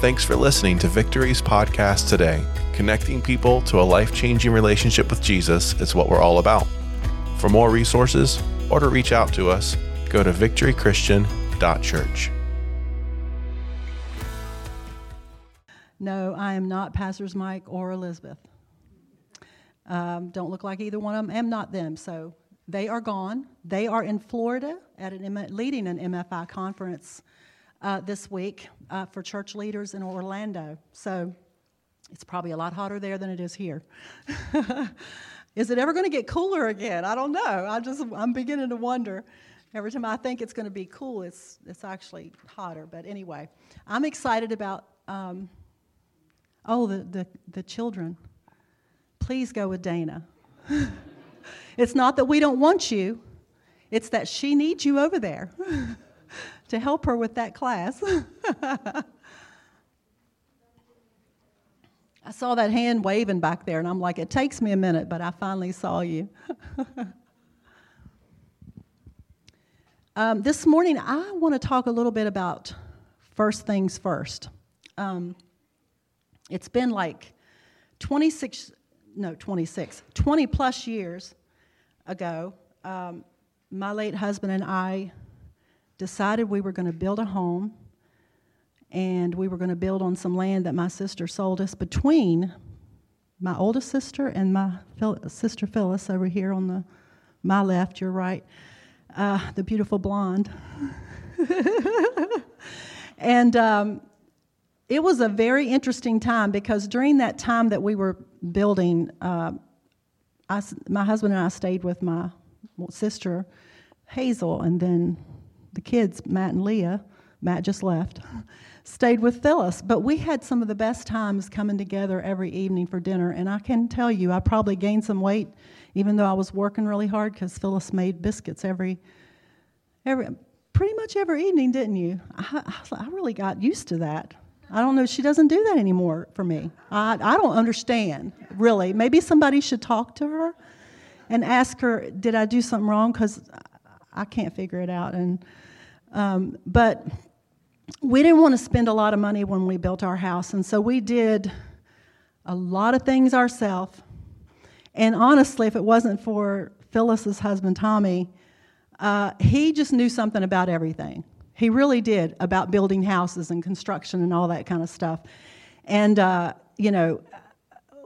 Thanks for listening to Victory's podcast today. Connecting people to a life changing relationship with Jesus is what we're all about. For more resources or to reach out to us, go to victorychristian.church. No, I am not Pastors Mike or Elizabeth. Um, don't look like either one of them. Am not them. So they are gone. They are in Florida at an leading an MFI conference uh, this week uh, for church leaders in Orlando. So it's probably a lot hotter there than it is here. is it ever going to get cooler again? I don't know. I just I'm beginning to wonder. Every time I think it's going to be cool, it's it's actually hotter. But anyway, I'm excited about. Um, oh, the, the the children. Please go with Dana. it's not that we don't want you. It's that she needs you over there to help her with that class. I saw that hand waving back there, and I'm like, it takes me a minute, but I finally saw you. um, this morning, I want to talk a little bit about first things first. Um, it's been like 26, no, 26, 20 plus years ago. Um, my late husband and I decided we were going to build a home and we were going to build on some land that my sister sold us between my oldest sister and my sister Phyllis over here on the my left, your right, uh, the beautiful blonde. and um, it was a very interesting time because during that time that we were building, uh, I, my husband and I stayed with my sister Hazel, and then the kids, Matt and Leah, Matt just left, stayed with Phyllis. But we had some of the best times coming together every evening for dinner. And I can tell you, I probably gained some weight, even though I was working really hard because Phyllis made biscuits every, every, pretty much every evening, didn't you? I, I really got used to that. I don't know. She doesn't do that anymore for me. I, I don't understand, really. Maybe somebody should talk to her and ask her, did I do something wrong? Because I can't figure it out. And um, but we didn't want to spend a lot of money when we built our house, and so we did a lot of things ourselves. And honestly, if it wasn't for Phyllis's husband Tommy, uh, he just knew something about everything. He really did about building houses and construction and all that kind of stuff. And uh, you know,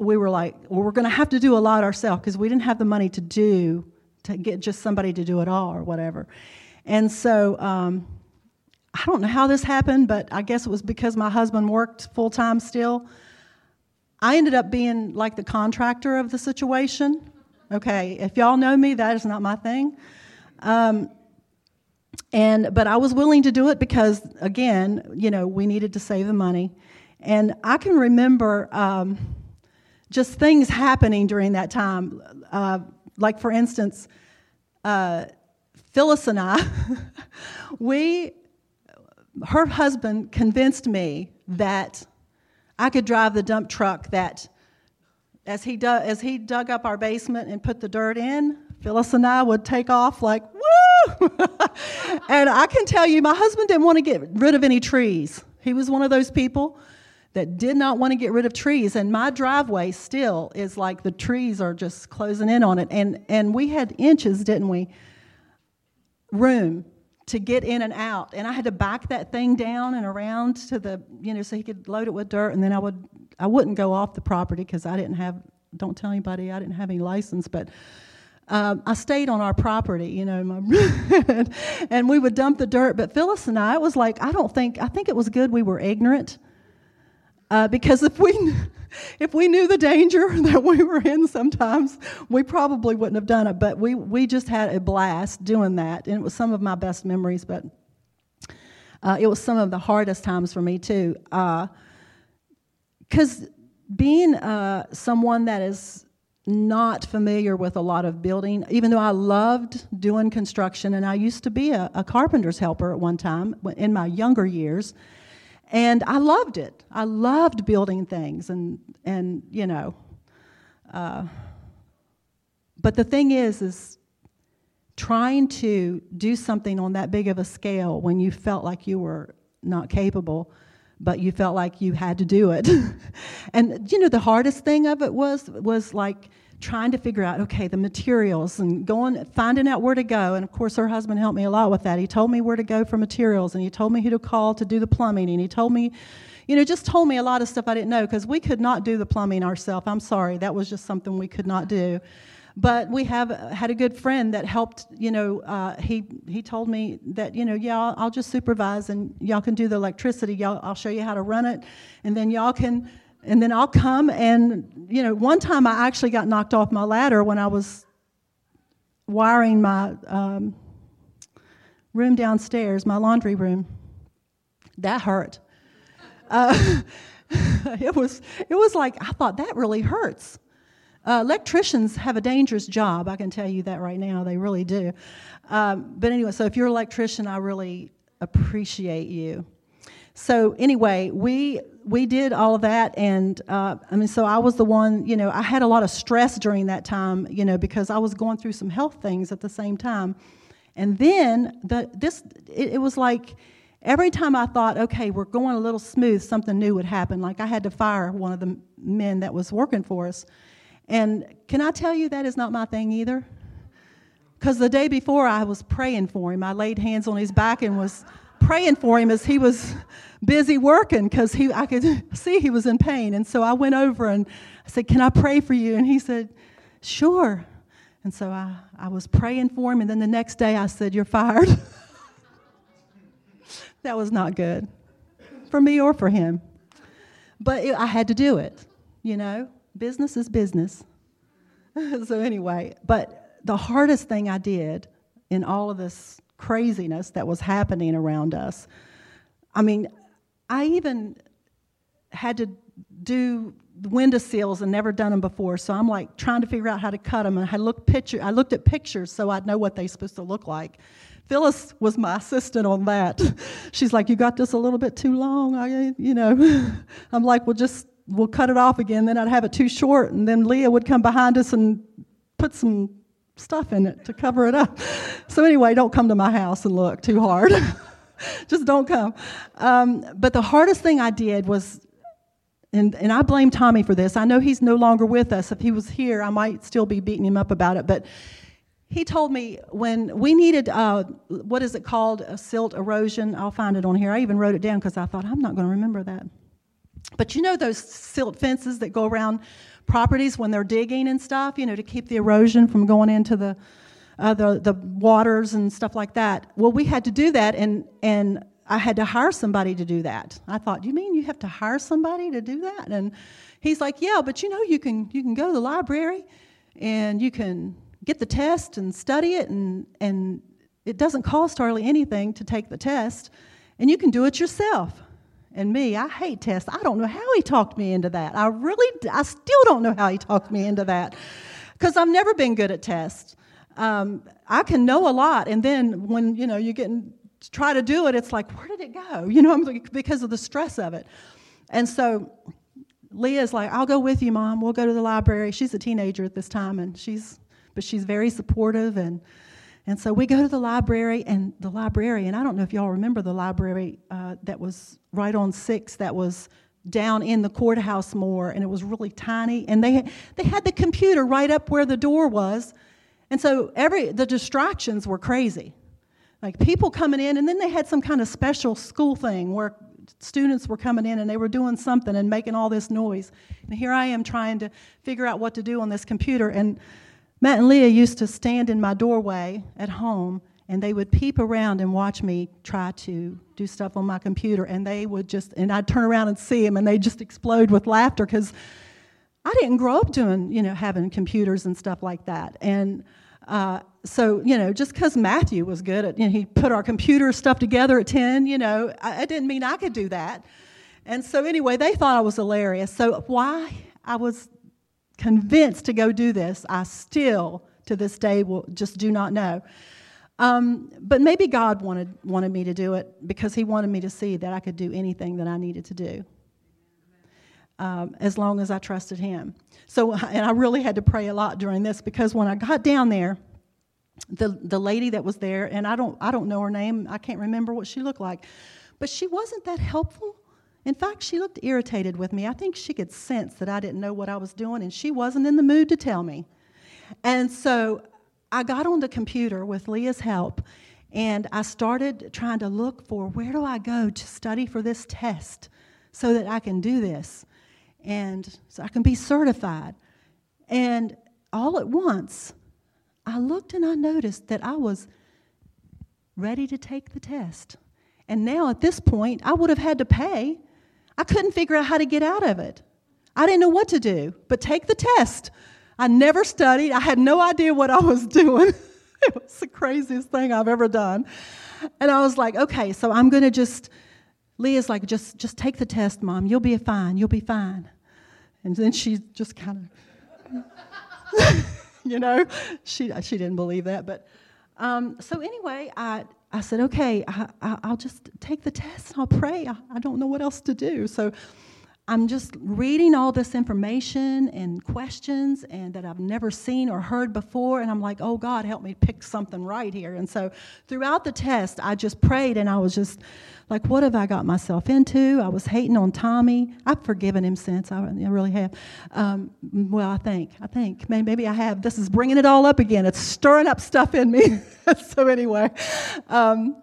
we were like, well, we're going to have to do a lot ourselves because we didn't have the money to do to get just somebody to do it all or whatever. And so um, I don't know how this happened, but I guess it was because my husband worked full time still. I ended up being like the contractor of the situation. Okay, if y'all know me, that is not my thing. Um, and but I was willing to do it because again, you know, we needed to save the money. And I can remember um, just things happening during that time. Uh, like, for instance, uh, Phyllis and I, we, her husband convinced me that I could drive the dump truck that, as he, du- as he dug up our basement and put the dirt in, Phyllis and I would take off like, woo! and I can tell you, my husband didn't want to get rid of any trees. He was one of those people that did not want to get rid of trees. And my driveway still is like the trees are just closing in on it. And, and we had inches, didn't we? Room to get in and out. And I had to back that thing down and around to the, you know, so he could load it with dirt. And then I would, I wouldn't go off the property because I didn't have, don't tell anybody, I didn't have any license, but um, I stayed on our property, you know, my, and we would dump the dirt. But Phyllis and I, it was like, I don't think, I think it was good we were ignorant uh, because if we, if we knew the danger that we were in sometimes, we probably wouldn't have done it. But we, we just had a blast doing that. And it was some of my best memories, but uh, it was some of the hardest times for me, too. Because uh, being uh, someone that is not familiar with a lot of building, even though I loved doing construction, and I used to be a, a carpenter's helper at one time in my younger years. And I loved it. I loved building things and, and you know. Uh, but the thing is, is trying to do something on that big of a scale when you felt like you were not capable, but you felt like you had to do it. and you know, the hardest thing of it was was like trying to figure out okay the materials and going finding out where to go. And of course her husband helped me a lot with that. He told me where to go for materials and he told me who to call to do the plumbing and he told me you know just told me a lot of stuff i didn't know because we could not do the plumbing ourselves. I'm sorry that was just something we could not do. But we have had a good friend that helped you know uh, he he told me that you know yeah I'll, I'll, just supervise and y'all can do the electricity. Y'all i'll show you how to run it and then y'all can and then i'll come and you know one time i actually got knocked off my ladder when i was wiring my um, room downstairs my laundry room that hurt uh, it was it was like i thought that really hurts uh, electricians have a dangerous job, I can tell you that right now. They really do. Um, but anyway, so if you're an electrician, I really appreciate you. So anyway, we we did all of that, and uh, I mean, so I was the one. You know, I had a lot of stress during that time. You know, because I was going through some health things at the same time, and then the this it, it was like every time I thought, okay, we're going a little smooth, something new would happen. Like I had to fire one of the men that was working for us and can I tell you that is not my thing either? Because the day before I was praying for him. I laid hands on his back and was praying for him as he was busy working because he I could see he was in pain. And so I went over and I said, Can I pray for you? And he said, Sure. And so I, I was praying for him, and then the next day I said, You're fired. that was not good for me or for him. But it, I had to do it, you know business is business. so, anyway, but the hardest thing I did in all of this craziness that was happening around us, I mean, I even had to do window sills and never done them before. So I'm like trying to figure out how to cut them. And I looked picture, I looked at pictures so I'd know what they're supposed to look like. Phyllis was my assistant on that. She's like, "You got this a little bit too long." I, you know, I'm like, "Well, just we'll cut it off again. Then I'd have it too short, and then Leah would come behind us and put some stuff in it to cover it up. So, anyway, don't come to my house and look too hard. Just don't come. Um, but the hardest thing I did was, and, and I blame Tommy for this. I know he's no longer with us. If he was here, I might still be beating him up about it. But he told me when we needed, uh, what is it called, a silt erosion. I'll find it on here. I even wrote it down because I thought, I'm not going to remember that. But you know those silt fences that go around properties when they're digging and stuff, you know, to keep the erosion from going into the uh, the the waters and stuff like that. Well, we had to do that, and and I had to hire somebody to do that. I thought, you mean you have to hire somebody to do that? And he's like, yeah, but you know, you can you can go to the library, and you can get the test and study it, and and it doesn't cost hardly anything to take the test, and you can do it yourself and me, I hate tests. I don't know how he talked me into that. I really, I still don't know how he talked me into that because I've never been good at tests. Um, I can know a lot, and then when you know you get try to do it, it's like, where did it go? You know, because of the stress of it. And so Leah's like, I'll go with you, mom. We'll go to the library. She's a teenager at this time, and she's but she's very supportive and and so we go to the library, and the librarian, I don't know if y'all remember the library uh, that was right on 6 that was down in the courthouse more, and it was really tiny. And they, they had the computer right up where the door was. And so every, the distractions were crazy. Like people coming in, and then they had some kind of special school thing where students were coming in and they were doing something and making all this noise. And here I am trying to figure out what to do on this computer. And Matt and Leah used to stand in my doorway at home and they would peep around and watch me try to do stuff on my computer and they would just and i'd turn around and see them and they'd just explode with laughter because i didn't grow up doing you know having computers and stuff like that. And uh, so you know just because matthew was good at you know, he put our computer stuff together at 10 you know I, I didn't mean i could do that. And so anyway they thought i was hilarious. So why i was convinced to go do this. I still, to this day, will just do not know. Um, but maybe God wanted, wanted me to do it because He wanted me to see that I could do anything that I needed to do. Um, as long as I trusted Him. So, and I really had to pray a lot during this because when I got down there, the the lady that was there, and I don't I don't know her name, I can't remember what she looked like, but she wasn't that helpful In fact, she looked irritated with me. I think she could sense that I didn't know what I was doing, and she wasn't in the mood to tell me. And so I got on the computer with Leah's help, and I started trying to look for where do I go to study for this test so that I can do this and so I can be certified. And all at once, I looked and I noticed that I was ready to take the test. And now at this point, I would have had to pay. I couldn't figure out how to get out of it. I didn't know what to do, but take the test. I never studied. I had no idea what I was doing. it was the craziest thing I've ever done. And I was like, okay, so I'm going to just, Leah's like, just, just take the test, Mom. You'll be fine. You'll be fine. And then she just kind of, you know, she, she didn't believe that. But um, so anyway, I, I said, okay, I, will just take the test and I'll pray. I, I don't know what else to do. So I'm just reading all this information and questions and that I've never seen or heard before and I'm like, "Oh God, help me pick something right here." And so throughout the test, I just prayed and I was just like, "What have I got myself into?" I was hating on Tommy. I've forgiven him since. I, really have. Um, well, I think. I think maybe I have. This is bringing it all up again. It's stirring up stuff in me. so anyway, um,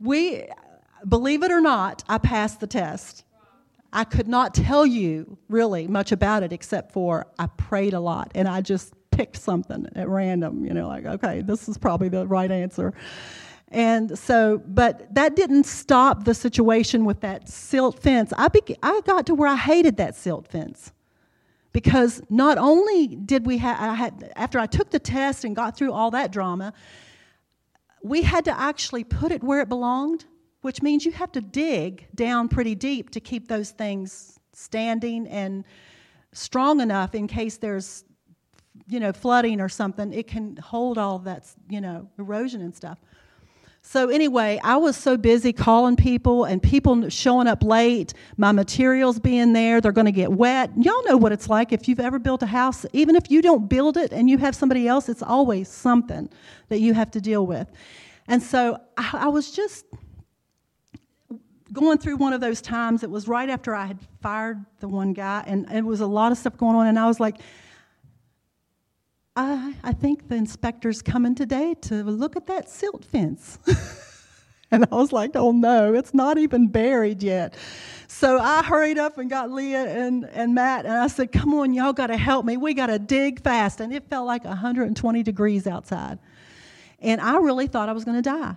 we believe it or not, I passed the test. I could not tell you really much about it except for I prayed a lot and I just picked something at random, you know, like, okay, this is probably the right answer. And so, but that didn't stop the situation with that silt fence. I, be, I got to where I hated that silt fence. Because not only did we have, I had, after I took the test and got through all that drama, we had to actually put it where it belonged which means you have to dig down pretty deep to keep those things standing and strong enough in case there's you know flooding or something. It can hold all that you know erosion and stuff so anyway i was so busy calling people and people showing up late my materials being there they're going to get wet y'all know what it's like if you've ever built a house even if you don't build it and you have somebody else it's always something that you have to deal with and so i, I was just going through one of those times. It was right after I had fired the one guy, and it was a lot of stuff going on. And I was like, I, I think the inspector's coming today to look at that silt fence. and I was like, oh no, it's not even buried yet. So I hurried up and got Leah and, and Matt, and I said, come on, y'all got to help me. We got to dig fast. And it felt like 120 degrees outside. And I really thought I was going to die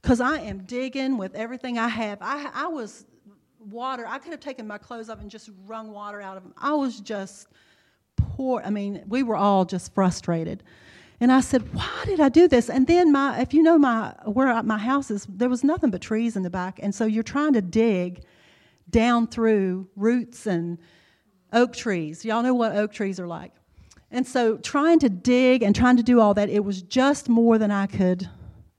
because I am digging with everything I have. I, I was water, I could have taken my clothes off and just wrung water out of them. I was just poor. I mean, we were all just frustrated. And I said, "Why did I do this?" And then my, if you know my where my house is, there was nothing but trees in the back, and so you're trying to dig down through roots and oak trees. Y'all know what oak trees are like. And so trying to dig and trying to do all that, it was just more than I could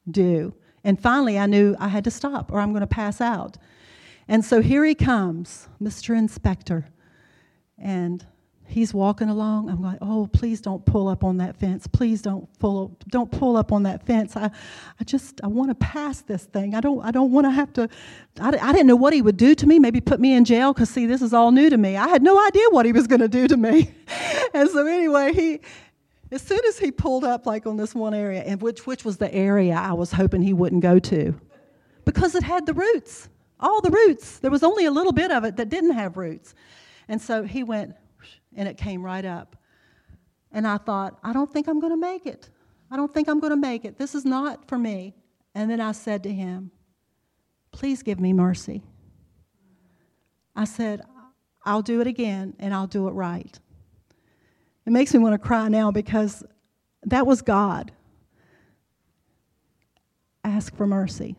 do. And finally, I knew I had to stop or I'm going to pass out. And so here he comes, Mr. Inspector. And he's walking along. I'm going, oh, please don't pull up on that fence. Please don't pull, don't pull up on that fence. I, I just, I want to pass this thing. I don't, I don't want to have to, I, I didn't know what he would do to me, maybe put me in jail, because see, this is all new to me. I had no idea what he was going to do to me. and so anyway, he, as soon as he pulled up, like on this one area, and which, which was the area I was hoping he wouldn't go to, because it had the roots, all the roots. There was only a little bit of it that didn't have roots. And so he went, and it came right up. And I thought, I don't think I'm going to make it. I don't think I'm going to make it. This is not for me. And then I said to him, Please give me mercy. I said, I'll do it again, and I'll do it right. It makes me want to cry now because that was God. Ask for mercy.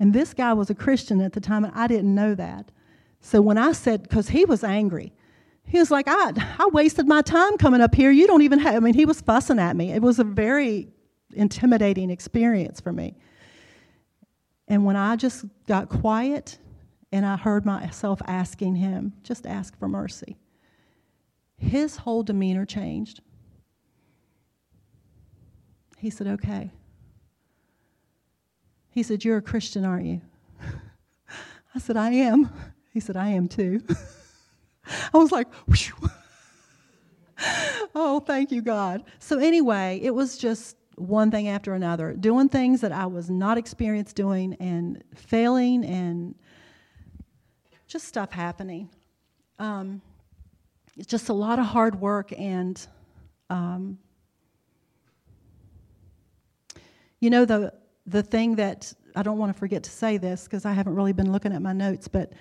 And this guy was a Christian at the time, and I didn't know that. So when I said, because he was angry, he was like, I, I wasted my time coming up here. You don't even have, I mean, he was fussing at me. It was a very intimidating experience for me. And when I just got quiet and I heard myself asking him, just ask for mercy his whole demeanor changed. He said, Okay. He said, You're a Christian, aren't you? I said, I am. He said, I am too. I was like, oh, thank you, God. So, anyway, it was just one thing after another, doing things that I was not experienced doing and failing and just stuff happening. Um, it's just a lot of hard work and um, you know the the thing that I don't want to forget to say this because I haven't really been looking at my notes, but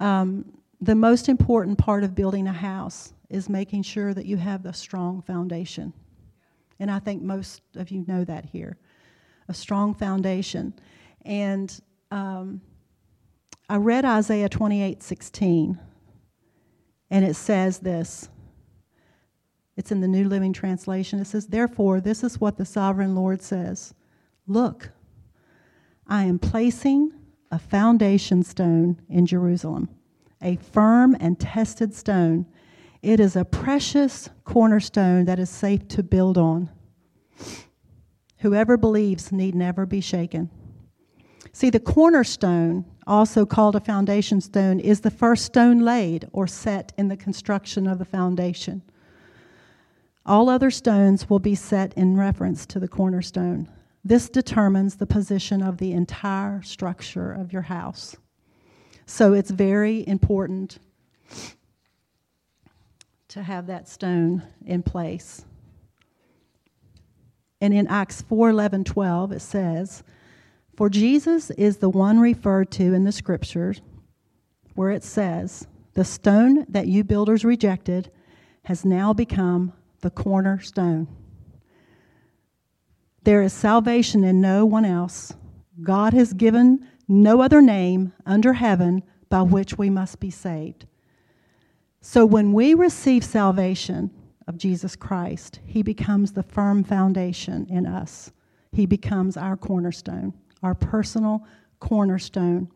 um, the most important part of building a house is making sure that you have a strong foundation. And I think most of you know that here a strong foundation. And um, I read Isaiah 28 16, and it says this. It's in the New Living Translation. It says, Therefore, this is what the sovereign Lord says Look, I am placing a foundation stone in Jerusalem, a firm and tested stone. It is a precious cornerstone that is safe to build on. Whoever believes need never be shaken. See, the cornerstone, also called a foundation stone, is the first stone laid or set in the construction of the foundation. All other stones will be set in reference to the cornerstone. This determines the position of the entire structure of your house. So it's very important to have that stone in place. And in Acts 4 11, 12, it says, For Jesus is the one referred to in the scriptures where it says, The stone that you builders rejected has now become the cornerstone. There is salvation in no one else. God has given no other name under heaven by which we must be saved. So when we receive salvation of Jesus Christ, he becomes the firm foundation in us. He becomes our cornerstone, our personal cornerstone.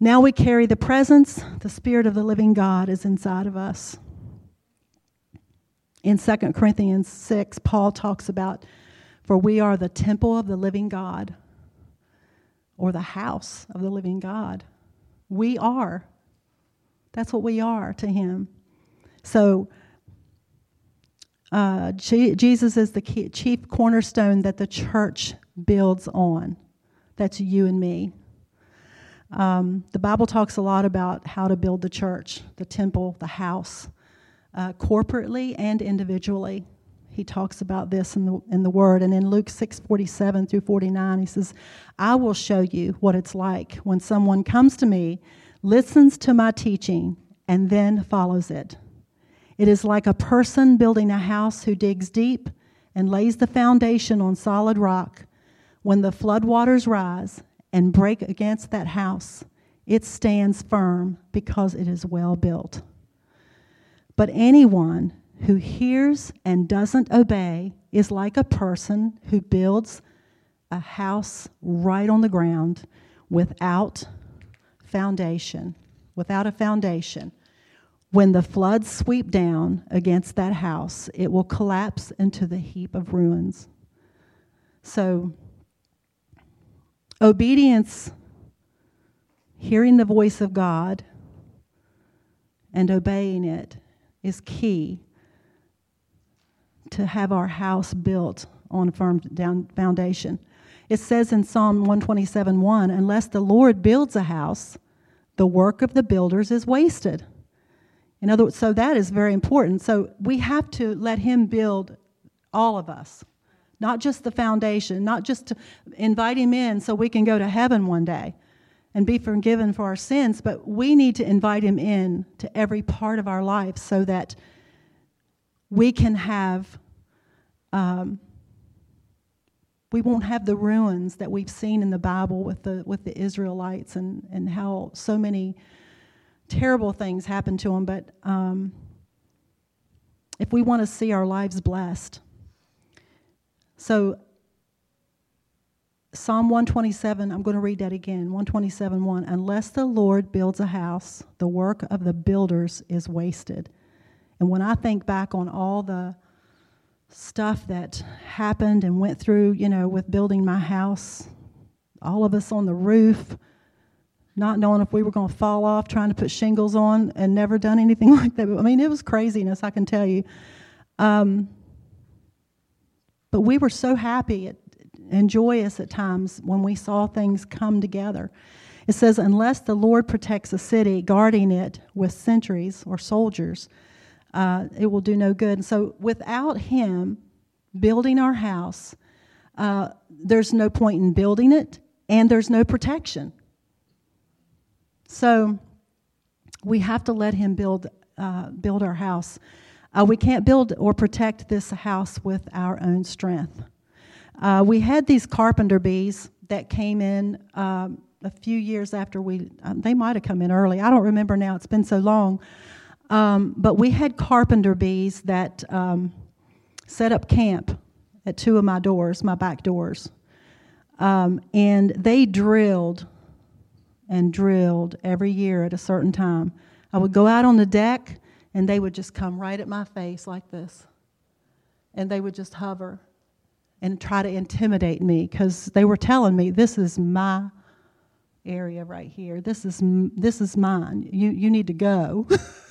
Now we carry the presence, the Spirit of the living God is inside of us in 2 Corinthians 6, Paul talks about, for we are the temple of the living God, or the house of the living God. We are. That's what we are to him. So, uh, Jesus is the key, chief cornerstone that the church builds on. That's you and me. Um, the Bible talks a lot about how to build the church, the temple, the house uh, corporately and individually. He talks about this in the, in the Word. And in Luke 6 47 through 49, he says, I will show you what it's like when someone comes to me, listens to my teaching, and then follows it. It is like a person building a house who digs deep and lays the foundation on solid rock. When the floodwaters rise and break against that house, it stands firm because it is well built. But anyone who hears and doesn't obey is like a person who builds a house right on the ground without foundation. Without a foundation. When the floods sweep down against that house, it will collapse into the heap of ruins. So, obedience, hearing the voice of God, and obeying it is key to have our house built on a firm down foundation. It says in Psalm 127 1, unless the Lord builds a house, the work of the builders is wasted. In other words, so that is very important. So we have to let Him build all of us, not just the foundation, not just to invite Him in so we can go to heaven one day, and be forgiven for our sins, but we need to invite him in to every part of our life so that we can have, um, we won't have the ruins that we've seen in the Bible with the, with the Israelites and, and how so many terrible things happened to them. But um, if we want to see our lives blessed, so Psalm 127, I'm going to read that again. 127, 1. Unless the Lord builds a house, the work of the builders is wasted. And when I think back on all the stuff that happened and went through, you know, with building my house, all of us on the roof, not knowing if we were going to fall off, trying to put shingles on, and never done anything like that. I mean, it was craziness, I can tell you. Um, but we were so happy and joyous at times when we saw things come together. It says, unless the Lord protects a city, guarding it with sentries or soldiers, uh, it will do no good. And so, without Him building our house, uh, there's no point in building it, and there's no protection. So, we have to let Him build, uh, build our house. Uh, we can't build or protect this house with our own strength. Uh, we had these carpenter bees that came in um, a few years after we, um, they might have come in early. I don't remember now, it's been so long. Um, but we had carpenter bees that um, set up camp at two of my doors, my back doors. Um, and they drilled and drilled every year at a certain time. I would go out on the deck and they would just come right at my face like this. And they would just hover and try to intimidate me because they were telling me this is my area right here. This is this is mine. You you need to go.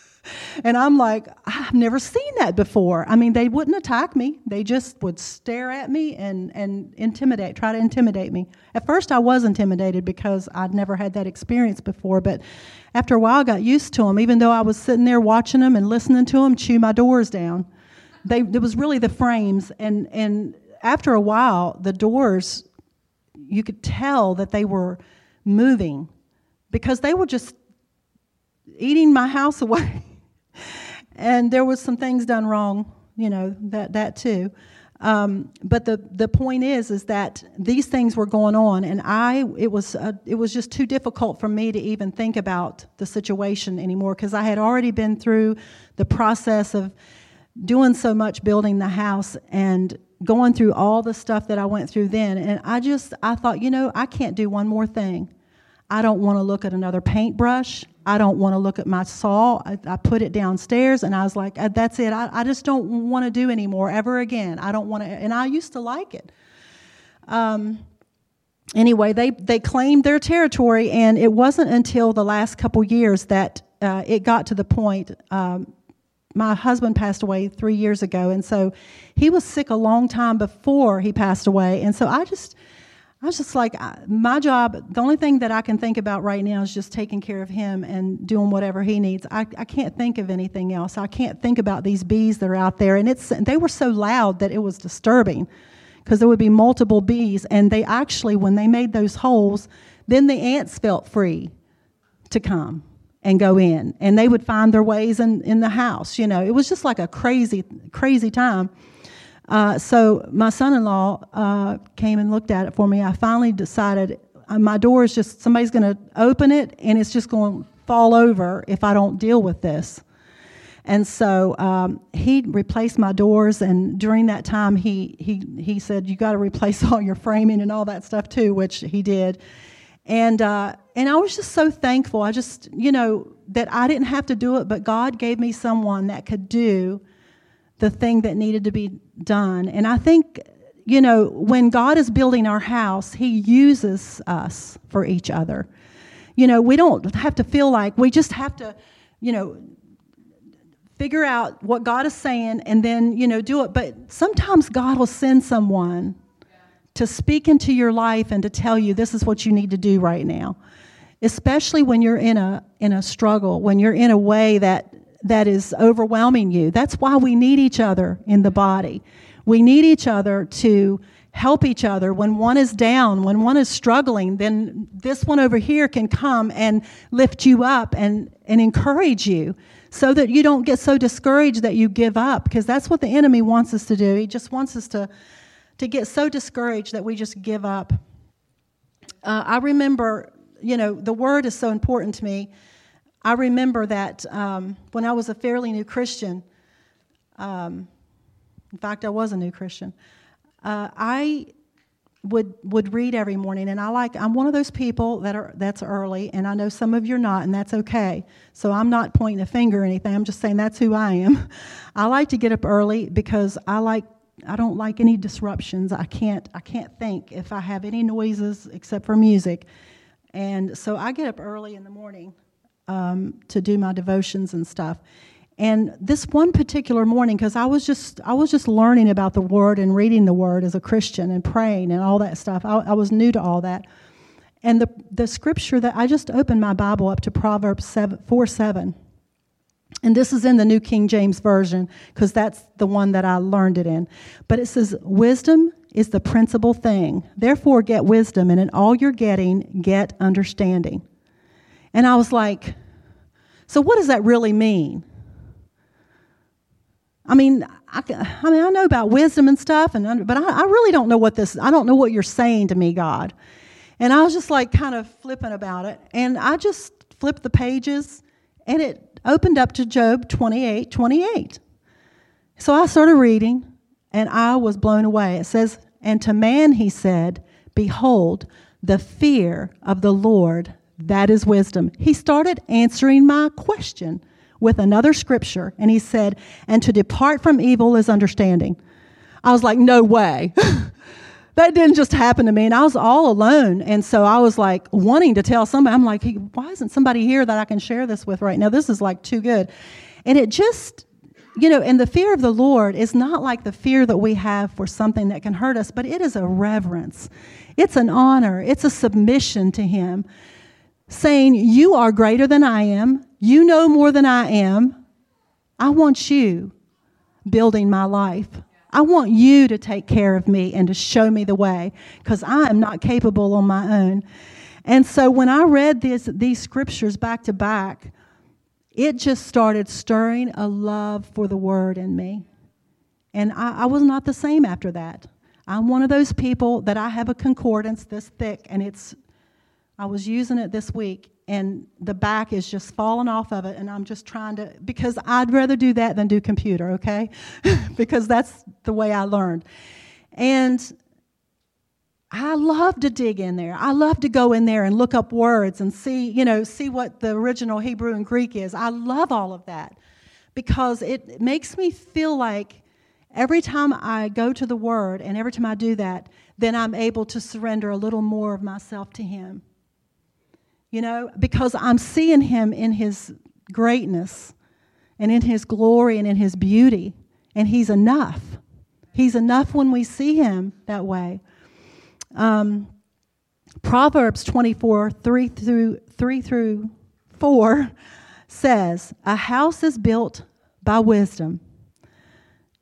and I'm like, I've never seen that before. I mean, they wouldn't attack me. They just would stare at me and and intimidate, try to intimidate me. At first I was intimidated because I'd never had that experience before, but after a while I got used to them even though I was sitting there watching them and listening to them chew my doors down. They it was really the frames and and after a while the doors you could tell that they were moving because they were just eating my house away. and there was some things done wrong, you know, that, that too. Um, but the, the point is is that these things were going on and i it was uh, it was just too difficult for me to even think about the situation anymore because i had already been through the process of doing so much building the house and going through all the stuff that I went through then. And I just, I thought, you know, I can't do one more thing. I don't want to look at another paintbrush. I don't want to look at my saw. I, I put it downstairs and I was like, uh, that's it. I, I just don't want to do anymore ever again. I don't want to, and I used to like it. Um, anyway, they, they claimed their territory, and it wasn't until the last couple years that uh, it got to the point. Um, my husband passed away three years ago, and so he was sick a long time before he passed away. And so I just, I was just like, my job, the only thing that I can think about right now is just taking care of him and doing whatever he needs. I, I can't think of anything else. I can't think about these bees that are out there. And it's, they were so loud that it was disturbing because there would be multiple bees. And they actually, when they made those holes, then the ants felt free to come and go in. And they would find their ways in, in the house. You know, it was just like a crazy, crazy time. Uh, so my son-in-law uh, came and looked at it for me. I finally decided uh, my door is just somebody's going to open it and it's just going to fall over if I don't deal with this. And so um, he replaced my doors, and during that time, he he he said, "You got to replace all your framing and all that stuff too," which he did. And, uh, and I was just so thankful. I just, you know, that I didn't have to do it, but God gave me someone that could do the thing that needed to be done. And I think, you know, when God is building our house, He uses us for each other. You know, we don't have to feel like we just have to, you know, figure out what God is saying and then, you know, do it. But sometimes God will send someone to speak into your life and to tell you this is what you need to do right now especially when you're in a in a struggle when you're in a way that that is overwhelming you that's why we need each other in the body we need each other to help each other when one is down when one is struggling then this one over here can come and lift you up and and encourage you so that you don't get so discouraged that you give up because that's what the enemy wants us to do he just wants us to to get so discouraged that we just give up. Uh, I remember, you know, the word is so important to me. I remember that um, when I was a fairly new Christian, um, in fact, I was a new Christian, uh, I would would read every morning and I like I'm one of those people that are that's early and I know some of you're not and that's okay. So I'm not pointing a finger or anything. I'm just saying that's who I am. I like to get up early because I like I don't like any disruptions. I can't I can't think if I have any noises except for music. And so I get up early in the morning um, to do my devotions and stuff. And this one particular morning, because I was just I was just learning about the Word and reading the Word as a Christian and praying and all that stuff. I, I was new to all that. And the the scripture that I just opened my Bible up to Proverbs 7, 4 7. And this is in the New King James Version because that's the one that I learned it in. But it says, Wisdom is the principal thing. Therefore, get wisdom, and in all you're getting, get understanding. And I was like, So what does that really mean? I mean, I, I mean, I know about wisdom and stuff, and but I, I really don't know what this. I don't know what you're saying to me, God. And I was just like kind of flipping about it, and I just flipped the pages, and it opened up to Job 28, 28. So I started reading, and I was blown away. It says, "And to man he said, Behold, the fear of the Lord, that is wisdom." He started answering my question with another scripture, and he said, And to depart from evil is understanding. I was like, No way. that didn't just happen to me. And I was all alone. And so I was like wanting to tell somebody, I'm like, why isn't somebody here that I can share this with right now? This is like too good. And it just, you know, and the fear of the Lord is not like the fear that we have for something that can hurt us, but it is a reverence. It's an honor. It's a submission to Him, saying, You are greater than I am. You know more than I am. I want you building my life. I want you to take care of me and to show me the way because I am not capable on my own. And so when I read this, these scriptures back to back, it just started stirring a love for the word in me. And I, I was not the same after that. I'm one of those people that I have a concordance this thick, and it's, I was using it this week, and the back is just falling off of it and i'm just trying to because i'd rather do that than do computer okay? Because that's the way i learned. And i love to dig in there. I love to go in there and look up words and see you know see what the original hebrew and greek is. I love all of that because it makes me feel like every time i go to the word and every time i do that then i'm able to surrender a little more of myself to him you know, because I'm seeing him in his greatness and in his glory and in his beauty, and he's enough. He's enough when we see him that way. Um, Proverbs 24, 3 through, 3 through 4 says, A house is built by wisdom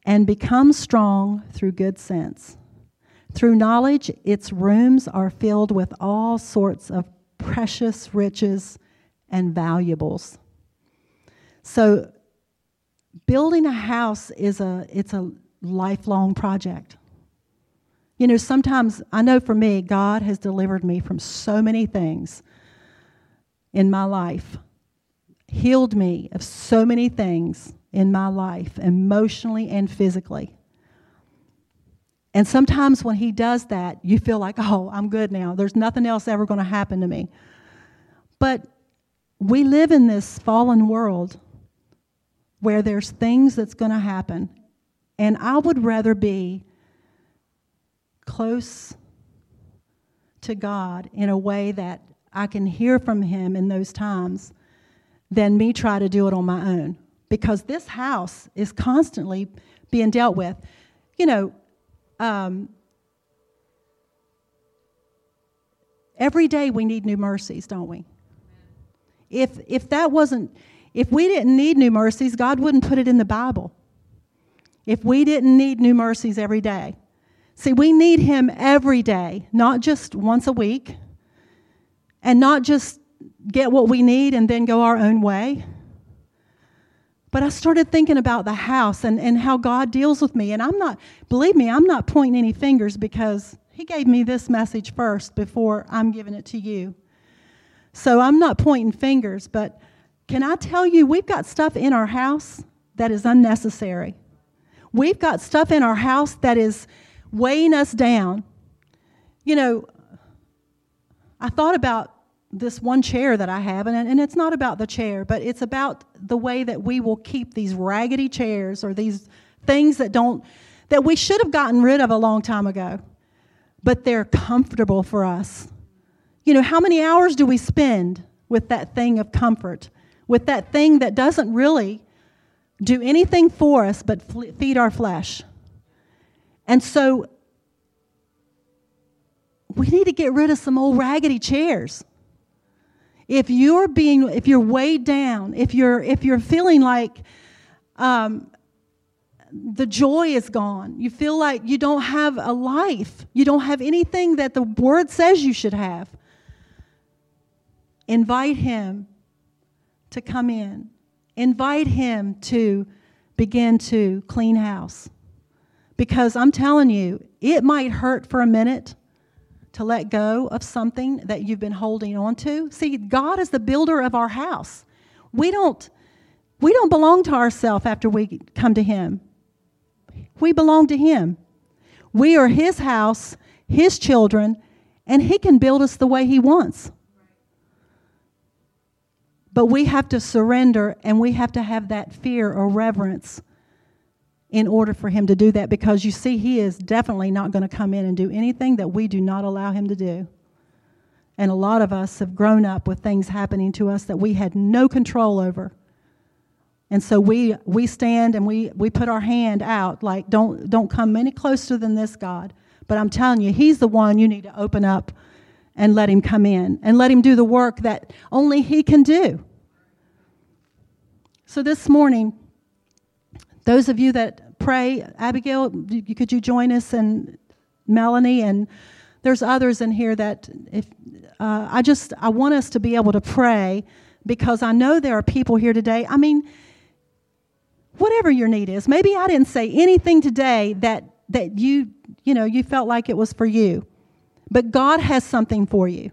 and becomes strong through good sense. Through knowledge, its rooms are filled with all sorts of precious riches and valuables. So building a house is a it's a lifelong project. You know, sometimes I know for me God has delivered me from so many things in my life. Healed me of so many things in my life, emotionally and physically. And sometimes when he does that, you feel like, oh, I'm good now. There's nothing else ever going to happen to me. But we live in this fallen world where there's things that's going to happen. And I would rather be close to God in a way that I can hear from Him in those times than me try to do it on my own. Because this house is constantly being dealt with. You know, um, every day we need new mercies, don't we? If, if that wasn't, if we didn't need new mercies, God wouldn't put it in the Bible. If we didn't need new mercies every day. See, we need Him every day, not just once a week, and not just get what we need and then go our own way. But I started thinking about the house and, and how God deals with me. And I'm not, believe me, I'm not pointing any fingers because He gave me this message first before I'm giving it to you. So I'm not pointing fingers, but can I tell you, we've got stuff in our house that is unnecessary. We've got stuff in our house that is weighing us down. You know, I thought about this one chair that I have, and, and it's not about the chair, but it's about the way that we will keep these raggedy chairs or these things that don't, that we should have gotten rid of a long time ago, but they're comfortable for us. You know, how many hours do we spend with that thing of comfort, with that thing that doesn't really do anything for us but feed our flesh? And so we need to get rid of some old raggedy chairs. If you're being, if you're weighed down, if you're, if you're feeling like um, the joy is gone, you feel like you don't have a life, you don't have anything that the Word says you should have, invite Him to come in. Invite Him to begin to clean house. Because I'm telling you, it might hurt for a minute to let go of something that you've been holding on to. See, God is the builder of our house. We don't we don't belong to ourselves after we come to him. We belong to him. We are his house, his children, and he can build us the way he wants. But we have to surrender and we have to have that fear or reverence in order for him to do that because you see, he is definitely not going to come in and do anything that we do not allow him to do. And a lot of us have grown up with things happening to us that we had no control over. And so we, we stand and we, we put our hand out like, don't, don't come any closer than this, God. But I'm telling you, He's the one you need to open up and let Him come in and let Him do the work that only He can do. So this morning, those of you that pray, Abigail, could you join us and Melanie and there's others in here that if uh, I just I want us to be able to pray because I know there are people here today. I mean, whatever your need is, maybe I didn't say anything today that that you you know you felt like it was for you, but God has something for you.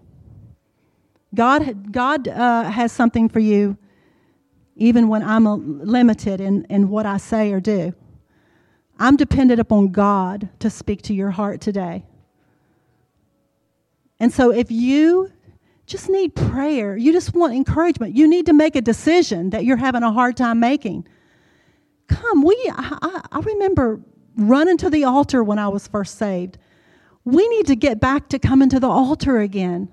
God God uh, has something for you even when I'm limited in, in what I say or do. I'm dependent upon God to speak to your heart today. And so if you just need prayer, you just want encouragement, you need to make a decision that you're having a hard time making. Come, we I, I remember running to the altar when I was first saved. We need to get back to coming to the altar again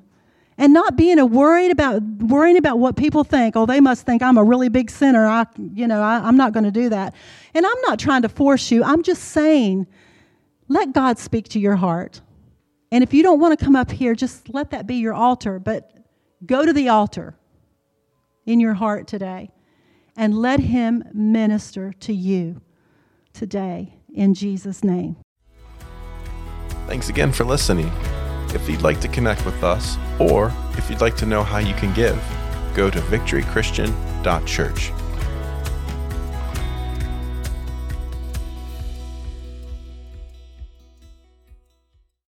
and not being a worried about worrying about what people think. Oh they must think i'm a really big sinner. I you know I, i'm not going to do that. And i'm not trying to force you. I'm just saying let god speak to your heart. And if you don't want to come up here just let that be your altar but go to the altar in your heart today and let him minister to you today in jesus name. Thanks again for listening if you'd like to connect with us, or if you'd like to know how you can give, go to victorychristian.church.